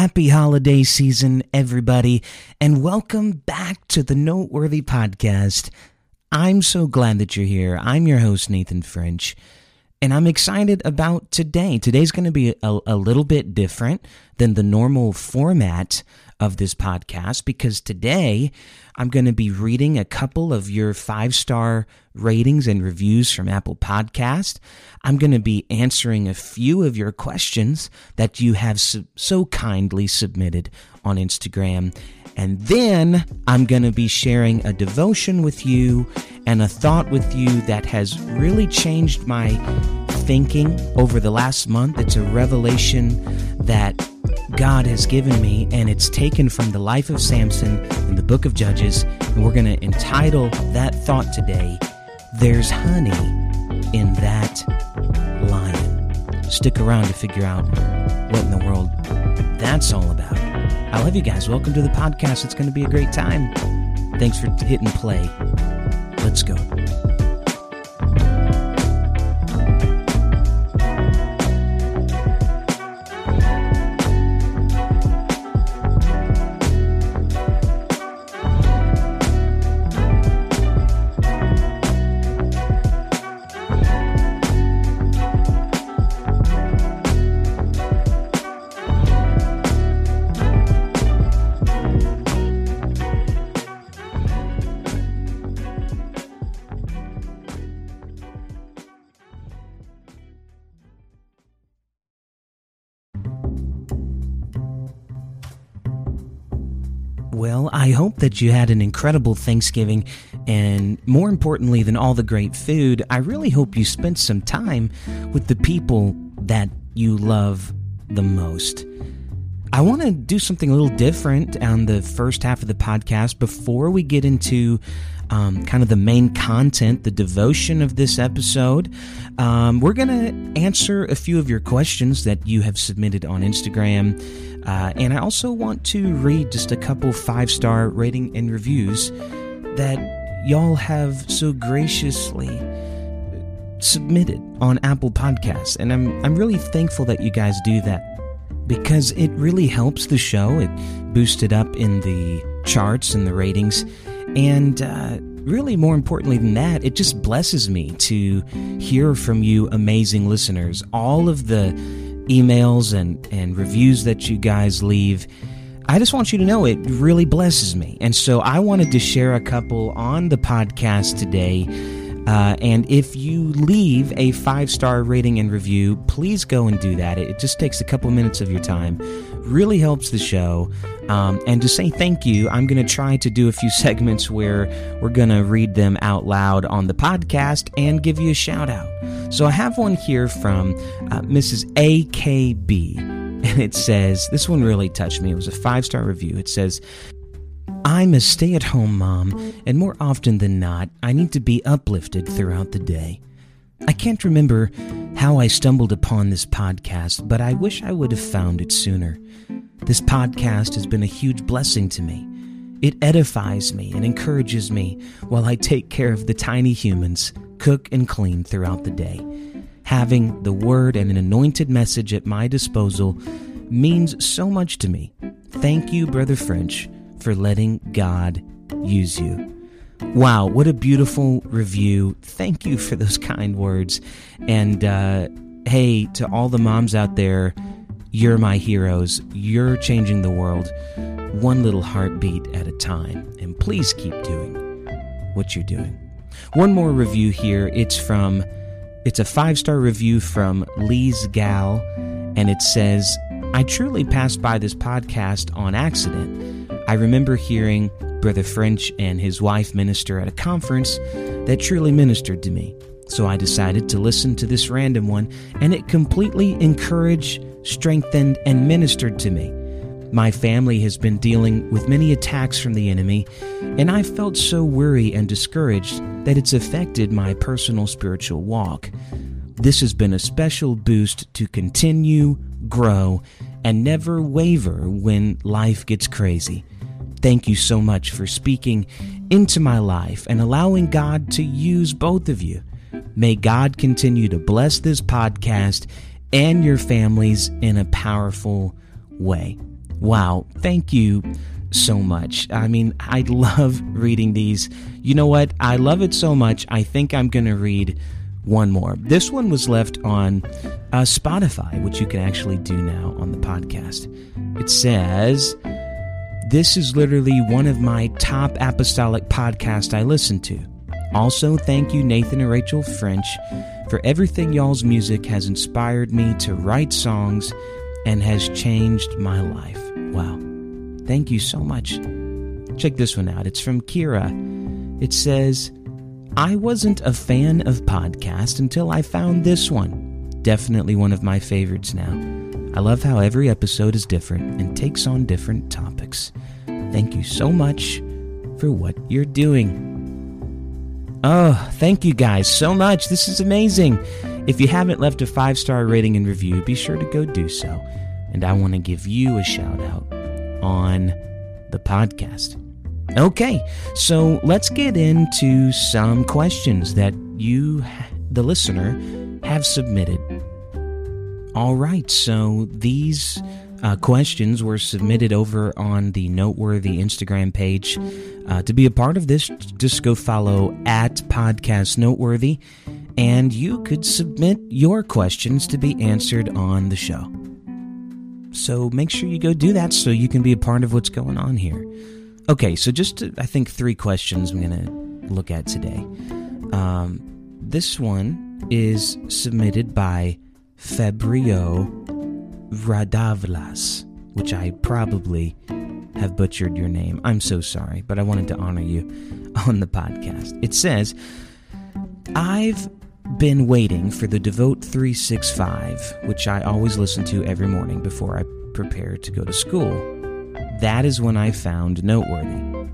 Happy holiday season, everybody, and welcome back to the Noteworthy Podcast. I'm so glad that you're here. I'm your host, Nathan French, and I'm excited about today. Today's going to be a, a little bit different than the normal format of this podcast because today I'm going to be reading a couple of your five star ratings and reviews from Apple Podcast. I'm going to be answering a few of your questions that you have so kindly submitted on Instagram. And then I'm going to be sharing a devotion with you and a thought with you that has really changed my thinking over the last month. It's a revelation that God has given me, and it's taken from the life of Samson in the book of Judges. And we're going to entitle that thought today, There's Honey in That Lion. Stick around to figure out what in the world that's all about. I love you guys. Welcome to the podcast. It's going to be a great time. Thanks for hitting play. Let's go. That you had an incredible Thanksgiving, and more importantly than all the great food, I really hope you spent some time with the people that you love the most. I want to do something a little different on the first half of the podcast before we get into um, kind of the main content, the devotion of this episode. Um, we're going to answer a few of your questions that you have submitted on Instagram. Uh, and I also want to read just a couple five star rating and reviews that y'all have so graciously submitted on Apple Podcasts. And I'm, I'm really thankful that you guys do that because it really helps the show. It boosts it up in the charts and the ratings. And uh, really, more importantly than that, it just blesses me to hear from you, amazing listeners. All of the emails and, and reviews that you guys leave. I just want you to know it really blesses me. And so I wanted to share a couple on the podcast today. Uh, and if you leave a five star rating and review, please go and do that. It just takes a couple minutes of your time, really helps the show. Um, and to say thank you, I'm going to try to do a few segments where we're going to read them out loud on the podcast and give you a shout out. So I have one here from uh, Mrs. AKB, and it says, This one really touched me. It was a five star review. It says, I'm a stay at home mom, and more often than not, I need to be uplifted throughout the day. I can't remember how I stumbled upon this podcast, but I wish I would have found it sooner. This podcast has been a huge blessing to me. It edifies me and encourages me while I take care of the tiny humans cook, and clean throughout the day. Having the word and an anointed message at my disposal means so much to me. Thank you, Brother French, for letting God use you. Wow, what a beautiful review. Thank you for those kind words. And uh, hey, to all the moms out there, you're my heroes. You're changing the world one little heartbeat at a time. And please keep doing what you're doing. One more review here. It's from, it's a five star review from Lee's Gal, and it says, I truly passed by this podcast on accident. I remember hearing Brother French and his wife minister at a conference that truly ministered to me. So I decided to listen to this random one, and it completely encouraged, strengthened, and ministered to me. My family has been dealing with many attacks from the enemy, and I've felt so weary and discouraged that it's affected my personal spiritual walk. This has been a special boost to continue, grow, and never waver when life gets crazy. Thank you so much for speaking into my life and allowing God to use both of you. May God continue to bless this podcast and your families in a powerful way. Wow, thank you so much. I mean, I love reading these. You know what? I love it so much. I think I'm going to read one more. This one was left on uh, Spotify, which you can actually do now on the podcast. It says, This is literally one of my top apostolic podcasts I listen to. Also, thank you, Nathan and Rachel French, for everything y'all's music has inspired me to write songs and has changed my life. Wow. Thank you so much. Check this one out. It's from Kira. It says, I wasn't a fan of podcasts until I found this one. Definitely one of my favorites now. I love how every episode is different and takes on different topics. Thank you so much for what you're doing. Oh, thank you guys so much. This is amazing. If you haven't left a five star rating and review, be sure to go do so. And I want to give you a shout out on the podcast. Okay, so let's get into some questions that you, the listener, have submitted. All right, so these uh, questions were submitted over on the Noteworthy Instagram page. Uh, to be a part of this, just go follow at Podcast Noteworthy, and you could submit your questions to be answered on the show. So make sure you go do that so you can be a part of what's going on here. Okay, so just I think three questions I'm going to look at today. Um, this one is submitted by Fabrio Radavlas, which I probably have butchered your name. I'm so sorry, but I wanted to honor you on the podcast. It says, I've been waiting for the Devote 365, which I always listen to every morning before I prepare to go to school. That is when I found Noteworthy.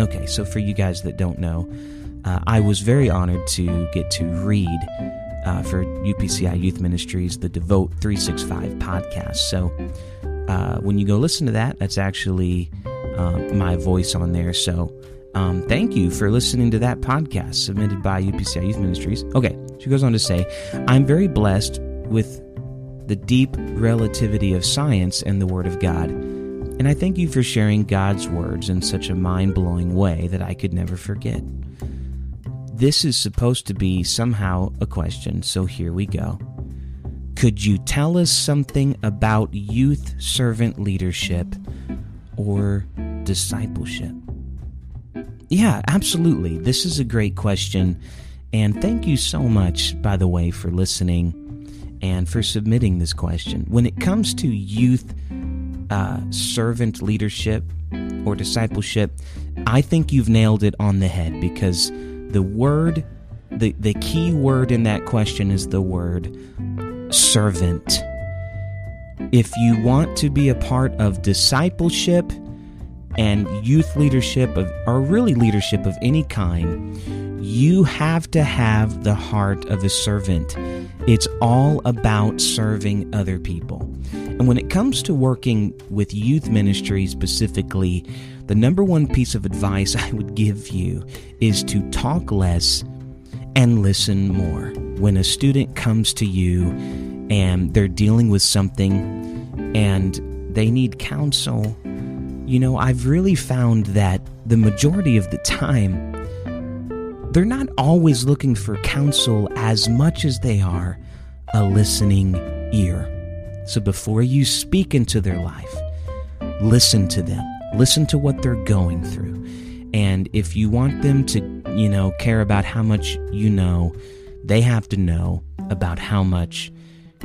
Okay, so for you guys that don't know, uh, I was very honored to get to read uh, for UPCI Youth Ministries, the Devote 365 podcast. So uh, when you go listen to that, that's actually uh, my voice on there. So um, thank you for listening to that podcast submitted by UPCI Youth Ministries. Okay, she goes on to say, I'm very blessed with the deep relativity of science and the Word of God. And I thank you for sharing God's words in such a mind blowing way that I could never forget. This is supposed to be somehow a question, so here we go. Could you tell us something about youth servant leadership or discipleship? Yeah, absolutely. This is a great question. And thank you so much, by the way, for listening and for submitting this question. When it comes to youth uh, servant leadership or discipleship, I think you've nailed it on the head because the word, the, the key word in that question is the word servant. If you want to be a part of discipleship and youth leadership of, or really leadership of any kind, you have to have the heart of a servant. It's all about serving other people. And when it comes to working with youth ministry specifically, the number one piece of advice I would give you is to talk less and listen more. When a student comes to you and they're dealing with something and they need counsel, you know, I've really found that the majority of the time, they're not always looking for counsel as much as they are a listening ear. So before you speak into their life, listen to them Listen to what they're going through. And if you want them to, you know, care about how much you know, they have to know about how much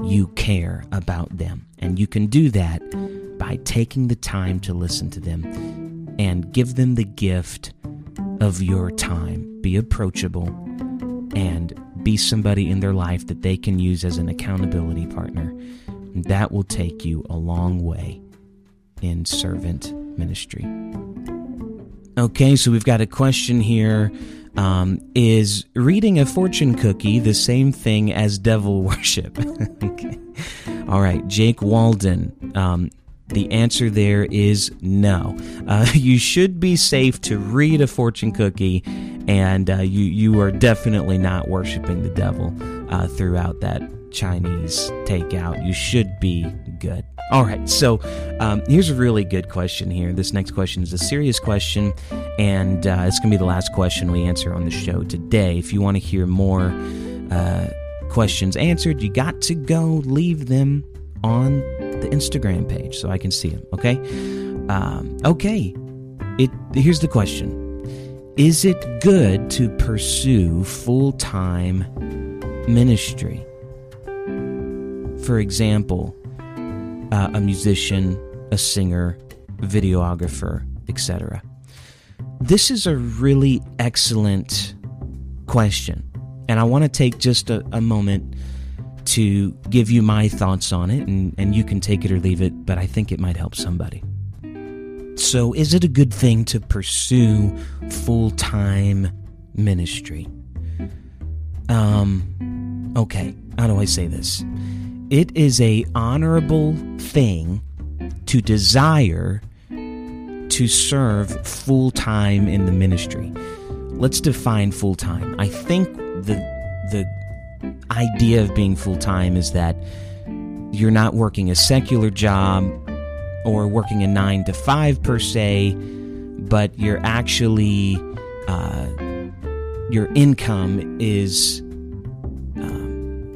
you care about them. And you can do that by taking the time to listen to them and give them the gift of your time. Be approachable and be somebody in their life that they can use as an accountability partner. That will take you a long way in servant ministry. Okay, so we've got a question here. Um, is reading a fortune cookie the same thing as devil worship? okay. All right, Jake Walden. Um, the answer there is no. Uh, you should be safe to read a fortune cookie, and uh, you you are definitely not worshiping the devil uh, throughout that Chinese takeout. You should be good. All right, so um, here's a really good question here. This next question is a serious question, and uh, it's going to be the last question we answer on the show today. If you want to hear more uh, questions answered, you got to go leave them on the Instagram page so I can see them, okay? Um, okay, it, here's the question Is it good to pursue full time ministry? For example, uh, a musician, a singer, videographer, etc. This is a really excellent question, and I want to take just a, a moment to give you my thoughts on it, and, and you can take it or leave it, but I think it might help somebody. So, is it a good thing to pursue full time ministry? Um, okay, how do I say this? It is a honorable thing to desire to serve full time in the ministry. Let's define full time. I think the the idea of being full time is that you're not working a secular job or working a nine to five per se, but you're actually uh, your income is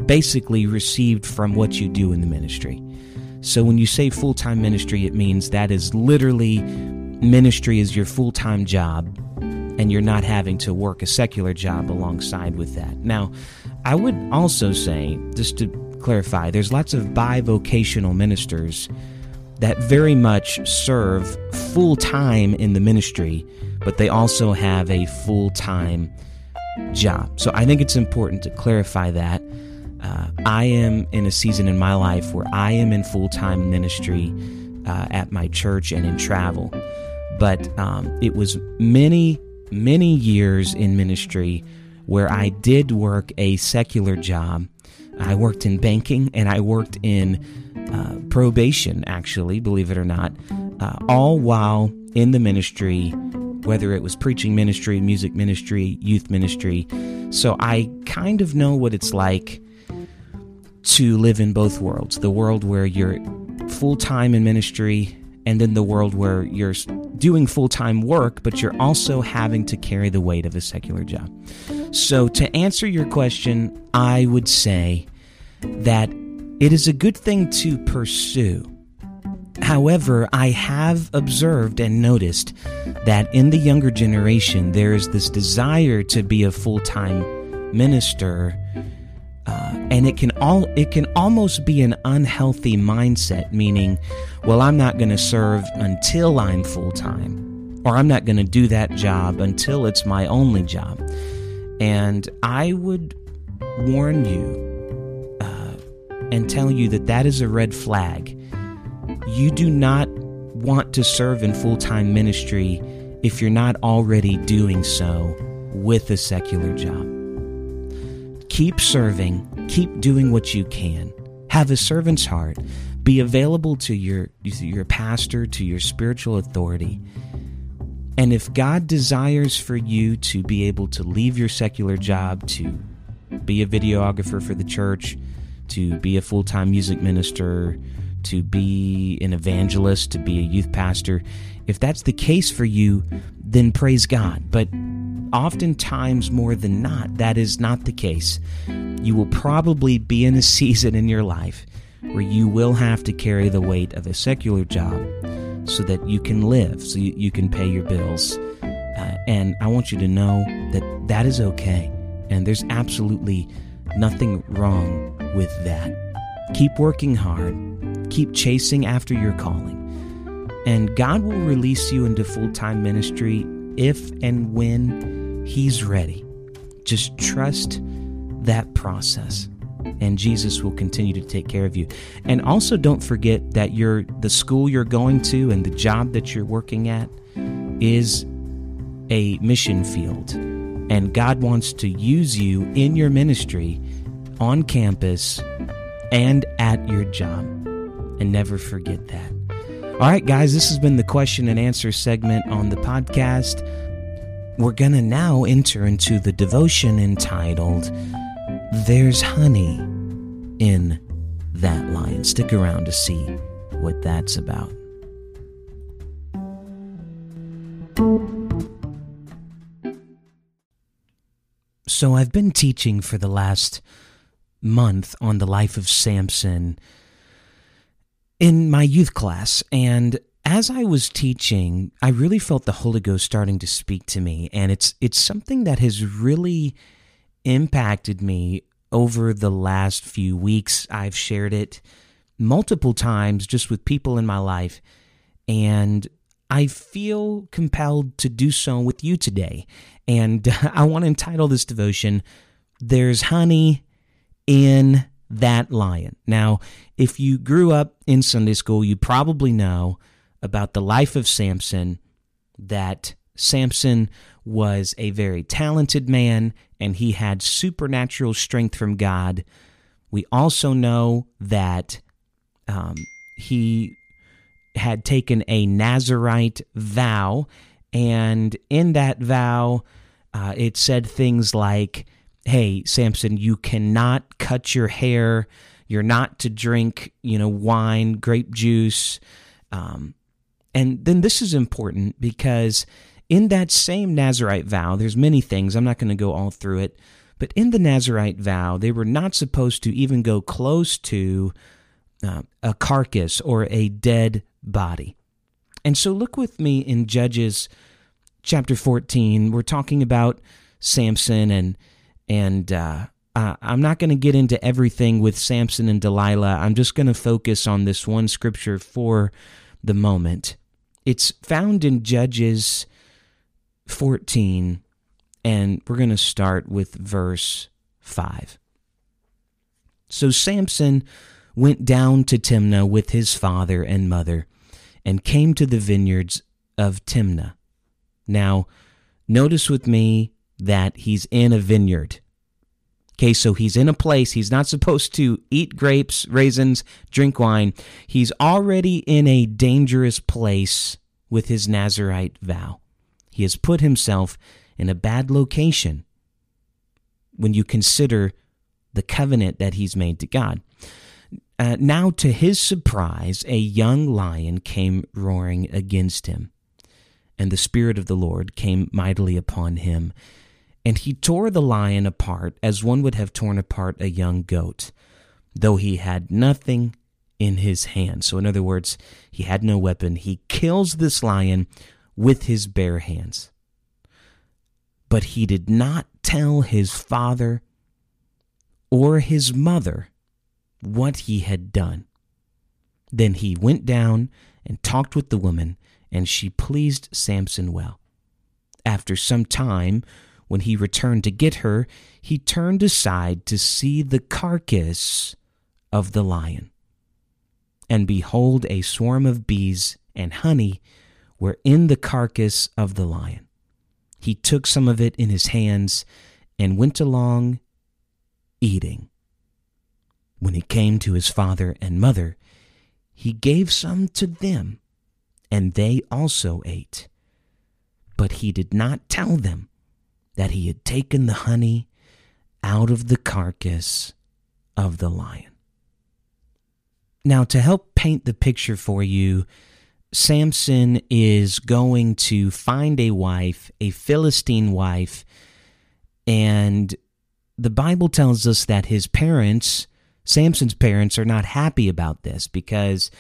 basically received from what you do in the ministry. So when you say full time ministry, it means that is literally ministry is your full time job, and you're not having to work a secular job alongside with that. Now, I would also say, just to clarify, there's lots of bivocational ministers that very much serve full time in the ministry, but they also have a full time job. So I think it's important to clarify that. Uh, I am in a season in my life where I am in full time ministry uh, at my church and in travel. But um, it was many, many years in ministry where I did work a secular job. I worked in banking and I worked in uh, probation, actually, believe it or not, uh, all while in the ministry, whether it was preaching ministry, music ministry, youth ministry. So I kind of know what it's like to live in both worlds the world where you're full time in ministry, and then the world where you're doing full time work, but you're also having to carry the weight of a secular job. So, to answer your question, I would say that it is a good thing to pursue. However, I have observed and noticed that in the younger generation, there is this desire to be a full time minister uh, and it can all it can almost be an unhealthy mindset meaning well i'm not going to serve until i'm full time or i'm not going to do that job until it's my only job. And i would warn you uh, and tell you that that is a red flag. You do not want to serve in full-time ministry if you're not already doing so with a secular job Keep serving, keep doing what you can. Have a servant's heart. Be available to your, your pastor, to your spiritual authority. And if God desires for you to be able to leave your secular job to be a videographer for the church, to be a full time music minister, to be an evangelist, to be a youth pastor, if that's the case for you, then praise God. But oftentimes more than not, that is not the case. You will probably be in a season in your life where you will have to carry the weight of a secular job so that you can live, so you, you can pay your bills. Uh, and I want you to know that that is okay. And there's absolutely nothing wrong with that. Keep working hard, keep chasing after your calling. And God will release you into full time ministry if and when He's ready. Just trust that process and Jesus will continue to take care of you. And also don't forget that you're the school you're going to and the job that you're working at is a mission field. And God wants to use you in your ministry on campus and at your job. And never forget that. All right, guys, this has been the question and answer segment on the podcast. We're going to now enter into the devotion entitled There's Honey in that lion. Stick around to see what that's about. So, I've been teaching for the last month on the life of Samson in my youth class, and as I was teaching, I really felt the Holy Ghost starting to speak to me, and it's it's something that has really impacted me over the last few weeks. I've shared it multiple times just with people in my life, and I feel compelled to do so with you today. And I want to entitle this devotion, There's Honey in That Lion. Now, if you grew up in Sunday school, you probably know about the life of Samson that Samson was a very talented man and he had supernatural strength from God. We also know that um, he had taken a Nazarite vow, and in that vow, uh, it said things like, Hey, Samson, you cannot cut your hair. You're not to drink, you know, wine, grape juice. Um, and then this is important because in that same Nazarite vow, there's many things. I'm not going to go all through it. But in the Nazarite vow, they were not supposed to even go close to uh, a carcass or a dead body. And so look with me in Judges chapter 14. We're talking about Samson and and uh, I'm not going to get into everything with Samson and Delilah. I'm just going to focus on this one scripture for the moment. It's found in Judges 14, and we're going to start with verse 5. So Samson went down to Timnah with his father and mother and came to the vineyards of Timnah. Now, notice with me that he's in a vineyard. Okay, so he's in a place he's not supposed to eat grapes, raisins, drink wine. He's already in a dangerous place with his Nazarite vow. He has put himself in a bad location when you consider the covenant that he's made to God. Uh, now, to his surprise, a young lion came roaring against him, and the Spirit of the Lord came mightily upon him. And he tore the lion apart as one would have torn apart a young goat, though he had nothing in his hand. So, in other words, he had no weapon. He kills this lion with his bare hands. But he did not tell his father or his mother what he had done. Then he went down and talked with the woman, and she pleased Samson well. After some time, when he returned to get her, he turned aside to see the carcass of the lion. And behold, a swarm of bees and honey were in the carcass of the lion. He took some of it in his hands and went along eating. When he came to his father and mother, he gave some to them, and they also ate. But he did not tell them that he had taken the honey out of the carcass of the lion. Now, to help paint the picture for you, Samson is going to find a wife, a Philistine wife, and the Bible tells us that his parents Samson's parents are not happy about this because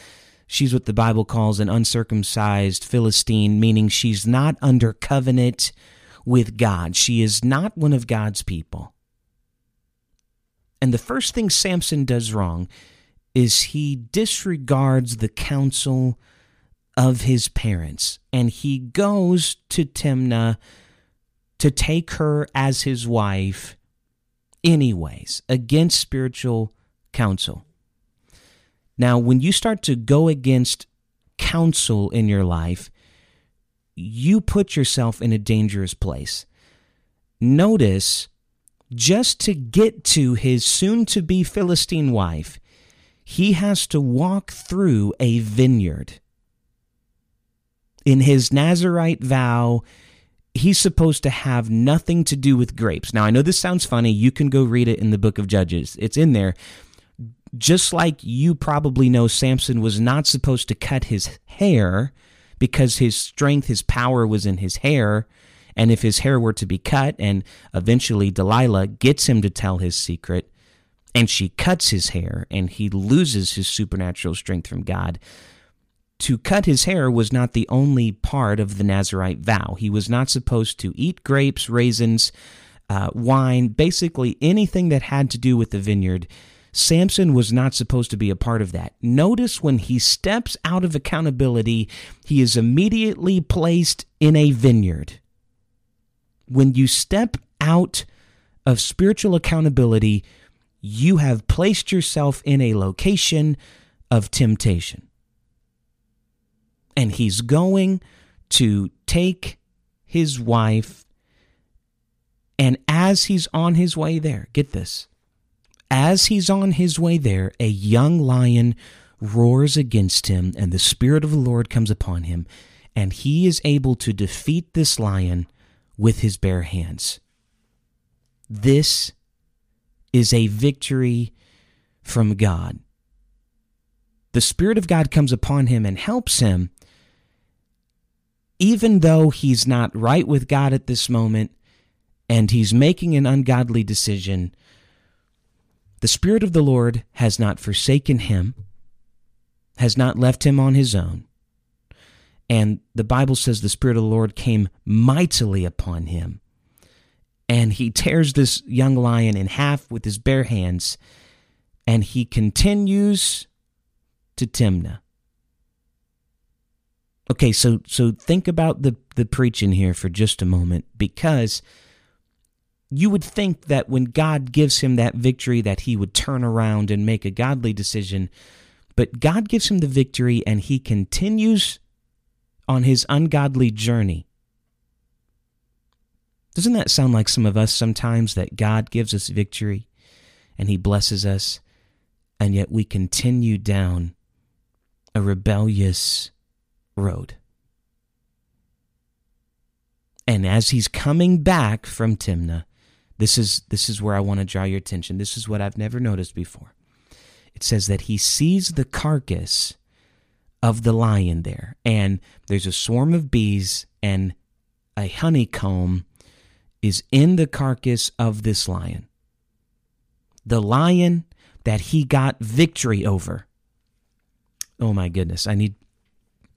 she's what the Bible calls an uncircumcised Philistine, meaning she's not under covenant with God. She is not one of God's people. And the first thing Samson does wrong is he disregards the counsel of his parents and he goes to Timnah to take her as his wife anyways against spiritual counsel. Now, when you start to go against counsel in your life, you put yourself in a dangerous place. Notice, just to get to his soon to be Philistine wife, he has to walk through a vineyard. In his Nazarite vow, he's supposed to have nothing to do with grapes. Now, I know this sounds funny. You can go read it in the book of Judges, it's in there just like you probably know, Samson was not supposed to cut his hair because his strength, his power was in his hair. And if his hair were to be cut, and eventually Delilah gets him to tell his secret, and she cuts his hair, and he loses his supernatural strength from God. To cut his hair was not the only part of the Nazarite vow. He was not supposed to eat grapes, raisins, uh, wine, basically anything that had to do with the vineyard. Samson was not supposed to be a part of that. Notice when he steps out of accountability, he is immediately placed in a vineyard. When you step out of spiritual accountability, you have placed yourself in a location of temptation. And he's going to take his wife. And as he's on his way there, get this as he's on his way there, a young lion roars against him, and the Spirit of the Lord comes upon him, and he is able to defeat this lion with his bare hands. This is a victory from God. The Spirit of God comes upon him and helps him, even though he's not right with God at this moment and he's making an ungodly decision the Spirit of the Lord has not forsaken him, has not left him on his own. And the Bible says the Spirit of the Lord came mightily upon him. And he tears this young lion in half with his bare hands. And he continues to Timnah. Okay, so so think about the the preaching here for just a moment because you would think that when God gives him that victory that he would turn around and make a godly decision, but God gives him the victory and he continues on his ungodly journey. Doesn't that sound like some of us sometimes that God gives us victory and he blesses us and yet we continue down a rebellious road? And as he's coming back from Timnah, this is this is where I want to draw your attention. This is what I've never noticed before. It says that he sees the carcass of the lion there, and there's a swarm of bees and a honeycomb is in the carcass of this lion. The lion that he got victory over. Oh my goodness, I need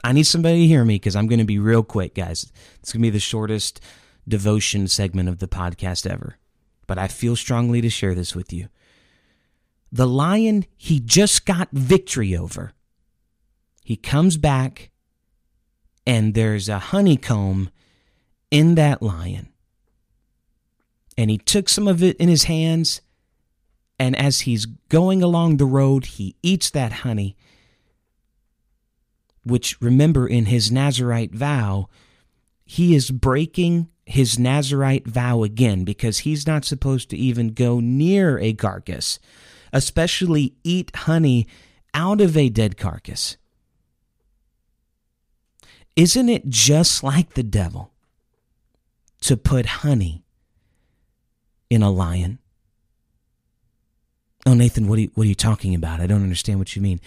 I need somebody to hear me because I'm going to be real quick, guys. It's going to be the shortest devotion segment of the podcast ever but I feel strongly to share this with you. The lion he just got victory over. He comes back, and there's a honeycomb in that lion. And he took some of it in his hands, and as he's going along the road, he eats that honey, which, remember, in his Nazarite vow, he is breaking his Nazarite vow again because he's not supposed to even go near a carcass, especially eat honey out of a dead carcass. Isn't it just like the devil to put honey in a lion? Oh, Nathan, what are you, what are you talking about? I don't understand what you mean.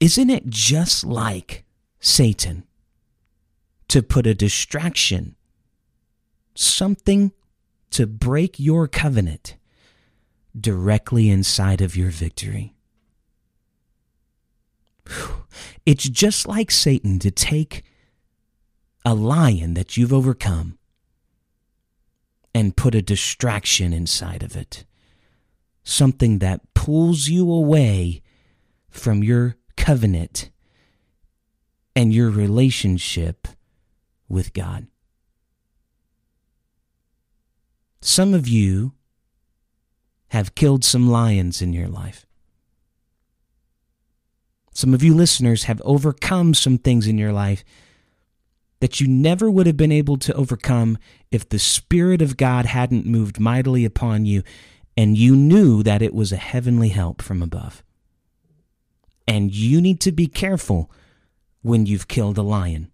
Isn't it just like Satan to put a distraction something to break your covenant directly inside of your victory. It's just like Satan to take a lion that you've overcome and put a distraction inside of it. Something that pulls you away from your covenant and your relationship with God. Some of you have killed some lions in your life. Some of you listeners have overcome some things in your life that you never would have been able to overcome if the Spirit of God hadn't moved mightily upon you and you knew that it was a heavenly help from above. And you need to be careful when you've killed a lion.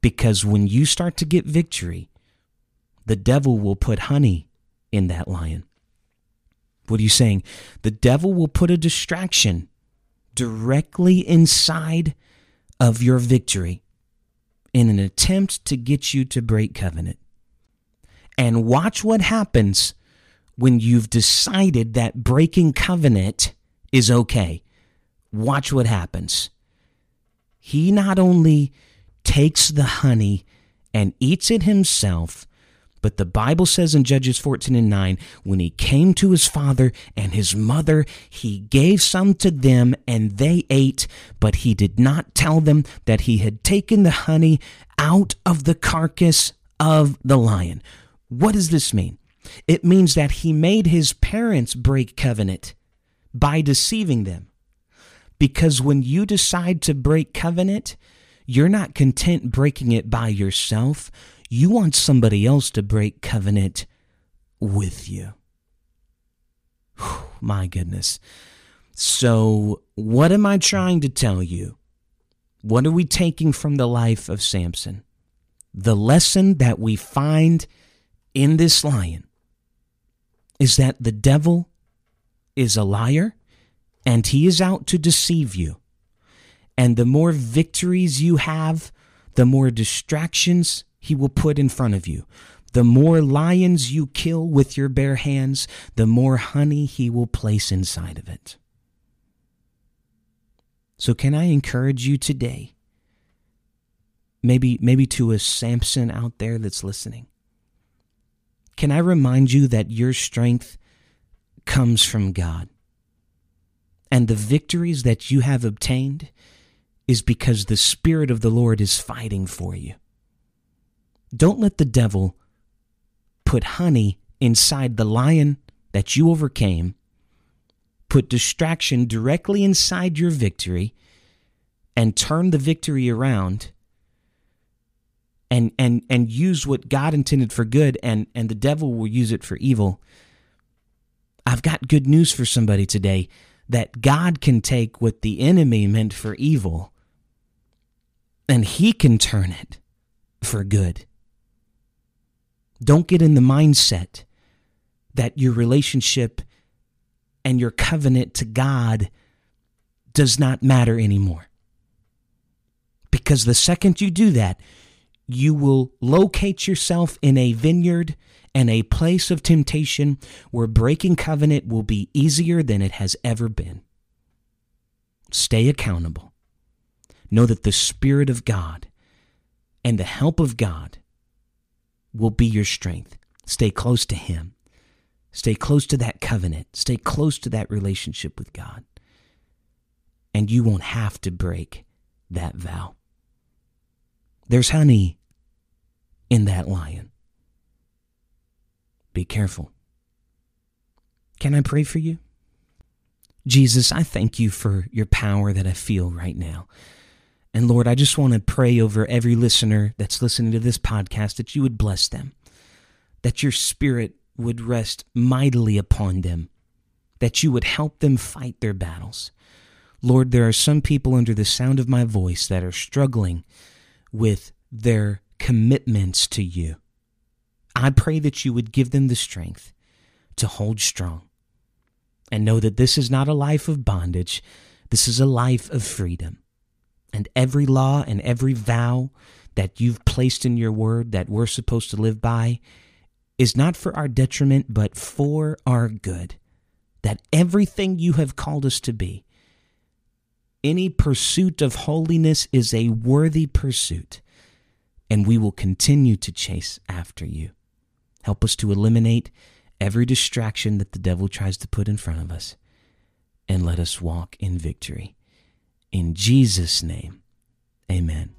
Because when you start to get victory, the devil will put honey in that lion. What are you saying? The devil will put a distraction directly inside of your victory in an attempt to get you to break covenant. And watch what happens when you've decided that breaking covenant is okay. Watch what happens. He not only takes the honey and eats it himself, but the Bible says in Judges 14 and 9, when he came to his father and his mother, he gave some to them and they ate, but he did not tell them that he had taken the honey out of the carcass of the lion. What does this mean? It means that he made his parents break covenant by deceiving them. Because when you decide to break covenant, you're not content breaking it by yourself. You want somebody else to break covenant with you. Whew, my goodness. So, what am I trying to tell you? What are we taking from the life of Samson? The lesson that we find in this lion is that the devil is a liar and he is out to deceive you. And the more victories you have, the more distractions he will put in front of you. The more lions you kill with your bare hands, the more honey he will place inside of it. So can I encourage you today? Maybe maybe to a Samson out there that's listening. Can I remind you that your strength comes from God? And the victories that you have obtained is because the Spirit of the Lord is fighting for you. Don't let the devil put honey inside the lion that you overcame, put distraction directly inside your victory, and turn the victory around and and and use what God intended for good and and the devil will use it for evil. I've got good news for somebody today that God can take what the enemy meant for evil and he can turn it for good. Don't get in the mindset that your relationship and your covenant to God does not matter anymore. Because the second you do that, you will locate yourself in a vineyard and a place of temptation where breaking covenant will be easier than it has ever been. Stay accountable. Know that the Spirit of God and the help of God will be your strength. Stay close to Him. Stay close to that covenant. Stay close to that relationship with God. And you won't have to break that vow. There's honey in that lion. Be careful. Can I pray for you? Jesus, I thank you for your power that I feel right now. And Lord, I just want to pray over every listener that's listening to this podcast that you would bless them, that your spirit would rest mightily upon them, that you would help them fight their battles. Lord, there are some people under the sound of my voice that are struggling with their commitments to you. I pray that you would give them the strength to hold strong and know that this is not a life of bondage, this is a life of freedom. And every law and every vow that you've placed in your word that we're supposed to live by is not for our detriment, but for our good. That everything you have called us to be, any pursuit of holiness is a worthy pursuit and we will continue to chase after you. Help us to eliminate every distraction that the devil tries to put in front of us, and let us walk in victory. In Jesus' name, amen.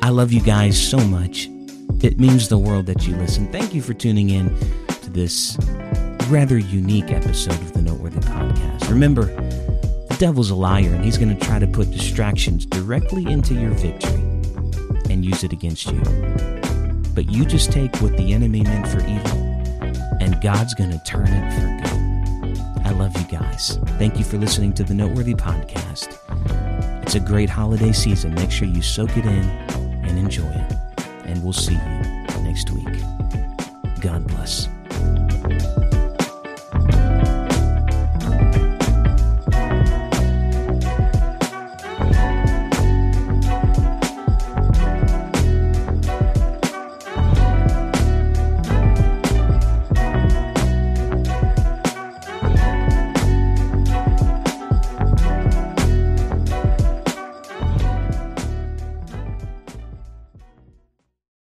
I love you guys so much. It means the world that you listen. Thank you for tuning in to this rather unique episode of the Noteworthy Podcast. Remember, the devil's a liar, and he's going to try to put distractions directly into your victory and use it against you. But you just take what the enemy meant for evil, and God's going to turn it for good. I love you guys. Thank you for listening to the Noteworthy Podcast. It's a great holiday season. Make sure you soak it in and enjoy it. And we'll see you next week. God bless.